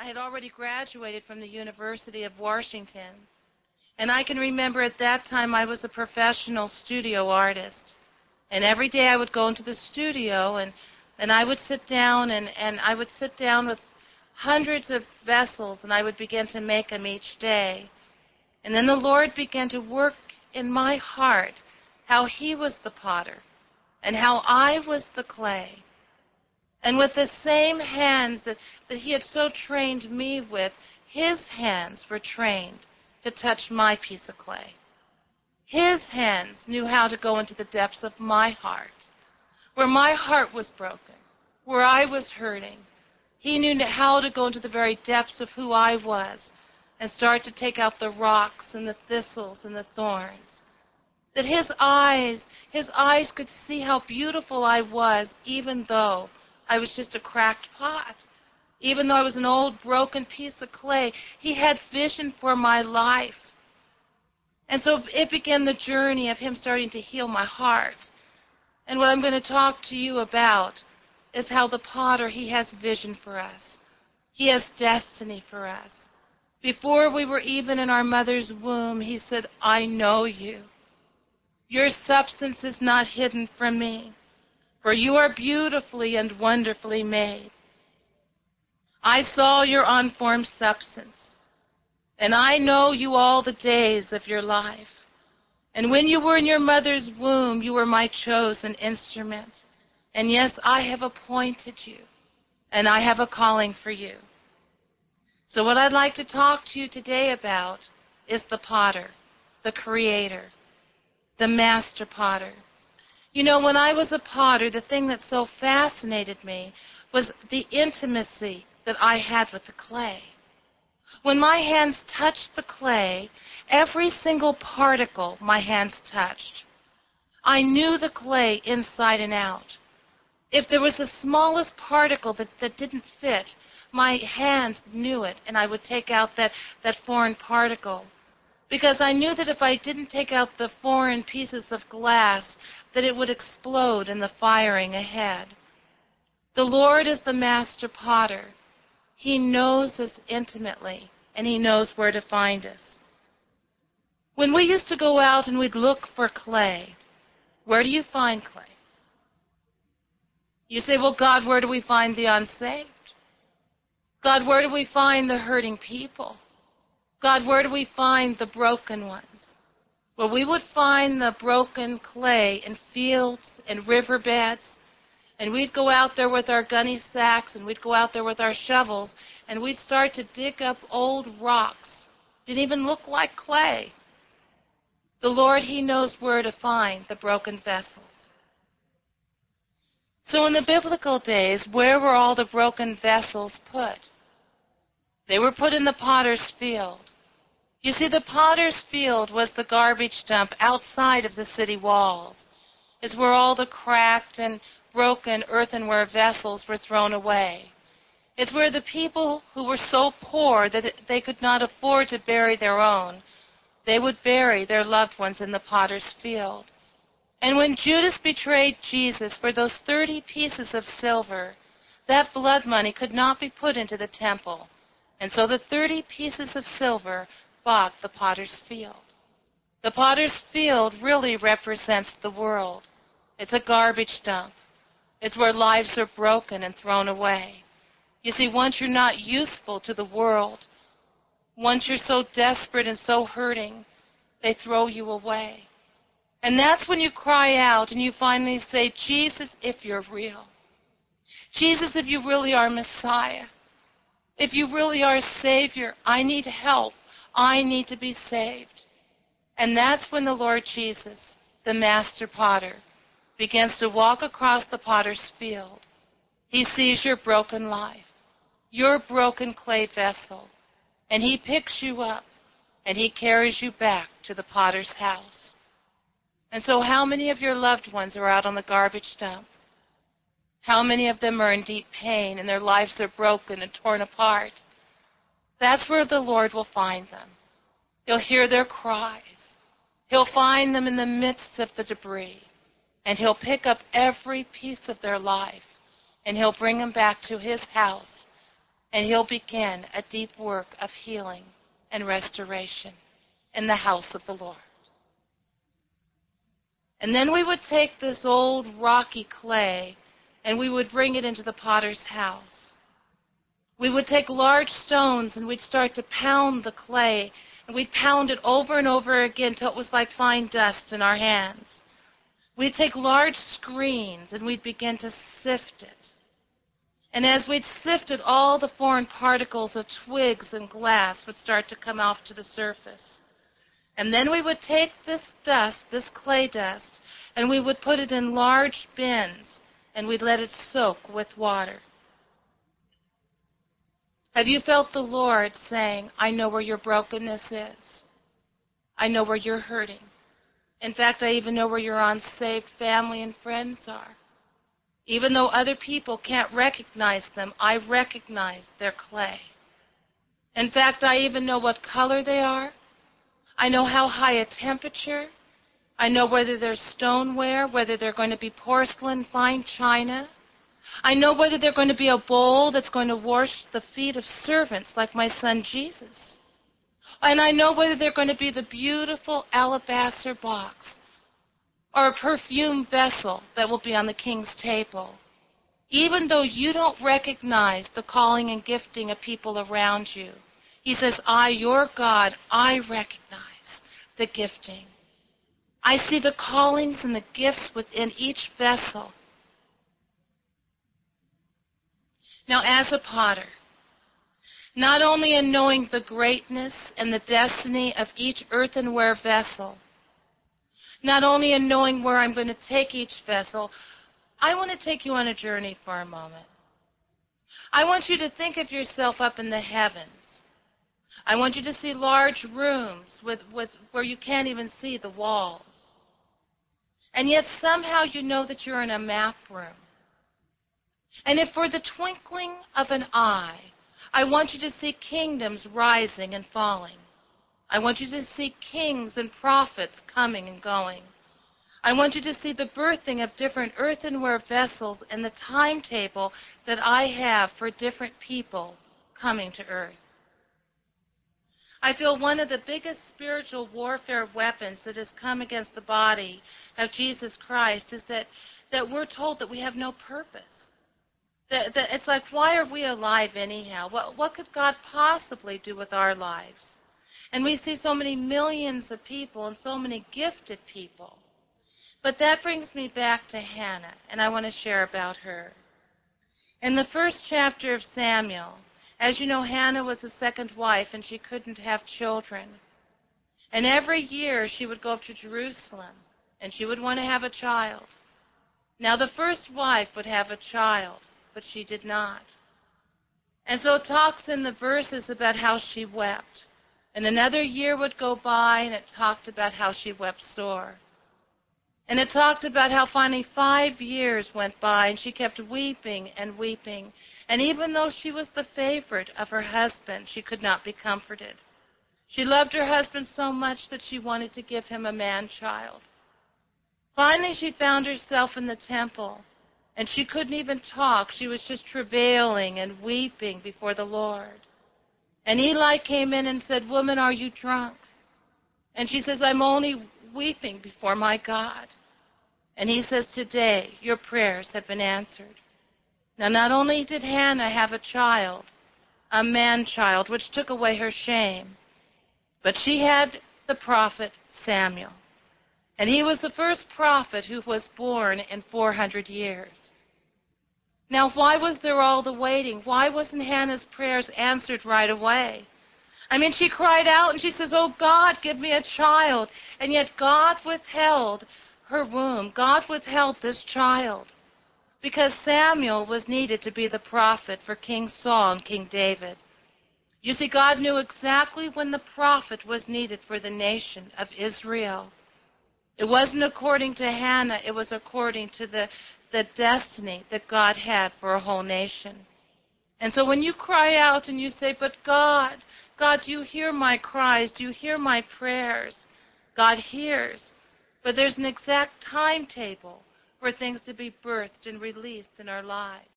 I had already graduated from the University of Washington. And I can remember at that time I was a professional studio artist. And every day I would go into the studio and, and I would sit down and, and I would sit down with hundreds of vessels and I would begin to make them each day. And then the Lord began to work in my heart how He was the potter and how I was the clay. And with the same hands that, that He had so trained me with, His hands were trained to touch my piece of clay. His hands knew how to go into the depths of my heart, where my heart was broken, where I was hurting. He knew how to go into the very depths of who I was and start to take out the rocks and the thistles and the thorns. That his eyes, his eyes could see how beautiful I was, even though I was just a cracked pot. Even though I was an old broken piece of clay, he had vision for my life. And so it began the journey of Him starting to heal my heart. And what I'm going to talk to you about is how the potter, He has vision for us. He has destiny for us. Before we were even in our mother's womb, He said, I know you. Your substance is not hidden from me, for you are beautifully and wonderfully made. I saw your unformed substance. And I know you all the days of your life. And when you were in your mother's womb, you were my chosen instrument. And yes, I have appointed you. And I have a calling for you. So, what I'd like to talk to you today about is the potter, the creator, the master potter. You know, when I was a potter, the thing that so fascinated me was the intimacy that I had with the clay. When my hands touched the clay, every single particle my hands touched, I knew the clay inside and out. If there was the smallest particle that, that didn't fit, my hands knew it, and I would take out that, that foreign particle. Because I knew that if I didn't take out the foreign pieces of glass, that it would explode in the firing ahead. The Lord is the master potter. He knows us intimately, and He knows where to find us. When we used to go out and we'd look for clay, where do you find clay? You say, well, God, where do we find the unsaved? God, where do we find the hurting people? God, where do we find the broken ones? Well, we would find the broken clay in fields and riverbeds and we'd go out there with our gunny sacks and we'd go out there with our shovels and we'd start to dig up old rocks. Didn't even look like clay. The Lord, He knows where to find the broken vessels. So in the biblical days, where were all the broken vessels put? They were put in the potter's field. You see, the potter's field was the garbage dump outside of the city walls. It's where all the cracked and broken earthenware vessels were thrown away. It's where the people who were so poor that they could not afford to bury their own, they would bury their loved ones in the potter's field. And when Judas betrayed Jesus for those 30 pieces of silver, that blood money could not be put into the temple. And so the 30 pieces of silver the potter's field. The potter's field really represents the world. It's a garbage dump. It's where lives are broken and thrown away. You see, once you're not useful to the world, once you're so desperate and so hurting, they throw you away. And that's when you cry out and you finally say, Jesus, if you're real. Jesus, if you really are Messiah. If you really are Savior, I need help. I need to be saved. And that's when the Lord Jesus, the Master Potter, begins to walk across the potter's field. He sees your broken life, your broken clay vessel, and he picks you up and he carries you back to the potter's house. And so, how many of your loved ones are out on the garbage dump? How many of them are in deep pain and their lives are broken and torn apart? That's where the Lord will find them. He'll hear their cries. He'll find them in the midst of the debris. And He'll pick up every piece of their life and He'll bring them back to His house and He'll begin a deep work of healing and restoration in the house of the Lord. And then we would take this old rocky clay and we would bring it into the potter's house. We would take large stones and we'd start to pound the clay and we'd pound it over and over again till it was like fine dust in our hands. We'd take large screens and we'd begin to sift it. And as we'd sifted, all the foreign particles of twigs and glass would start to come off to the surface. And then we would take this dust, this clay dust, and we would put it in large bins and we'd let it soak with water. Have you felt the Lord saying, I know where your brokenness is? I know where you're hurting. In fact, I even know where your unsaved family and friends are. Even though other people can't recognize them, I recognize their clay. In fact, I even know what color they are. I know how high a temperature. I know whether they're stoneware, whether they're going to be porcelain, fine china. I know whether they're going to be a bowl that's going to wash the feet of servants like my son Jesus. And I know whether they're going to be the beautiful alabaster box or a perfume vessel that will be on the king's table. Even though you don't recognize the calling and gifting of people around you, he says, I, your God, I recognize the gifting. I see the callings and the gifts within each vessel. Now, as a potter, not only in knowing the greatness and the destiny of each earthenware vessel, not only in knowing where I'm going to take each vessel, I want to take you on a journey for a moment. I want you to think of yourself up in the heavens. I want you to see large rooms with, with, where you can't even see the walls. And yet somehow you know that you're in a map room. And if for the twinkling of an eye, I want you to see kingdoms rising and falling. I want you to see kings and prophets coming and going. I want you to see the birthing of different earthenware vessels and the timetable that I have for different people coming to earth. I feel one of the biggest spiritual warfare weapons that has come against the body of Jesus Christ is that, that we're told that we have no purpose. That, that it's like, why are we alive anyhow? What, what could God possibly do with our lives? And we see so many millions of people and so many gifted people. But that brings me back to Hannah, and I want to share about her. In the first chapter of Samuel, as you know, Hannah was the second wife, and she couldn't have children. And every year she would go up to Jerusalem, and she would want to have a child. Now, the first wife would have a child, but she did not. And so it talks in the verses about how she wept. And another year would go by, and it talked about how she wept sore. And it talked about how finally five years went by and she kept weeping and weeping. And even though she was the favorite of her husband, she could not be comforted. She loved her husband so much that she wanted to give him a man child. Finally, she found herself in the temple, and she couldn't even talk. She was just travailing and weeping before the Lord. And Eli came in and said, Woman, are you drunk? And she says, I'm only weeping before my God. And he says, Today your prayers have been answered. Now, not only did Hannah have a child, a man child, which took away her shame, but she had the prophet Samuel. And he was the first prophet who was born in 400 years. Now, why was there all the waiting? Why wasn't Hannah's prayers answered right away? I mean, she cried out and she says, Oh God, give me a child. And yet God withheld her womb, God withheld this child because Samuel was needed to be the prophet for King Saul and King David. You see, God knew exactly when the prophet was needed for the nation of Israel. It wasn't according to Hannah, it was according to the, the destiny that God had for a whole nation. And so when you cry out and you say, But God, God, do you hear my cries? Do you hear my prayers? God hears. But there's an exact timetable for things to be birthed and released in our lives.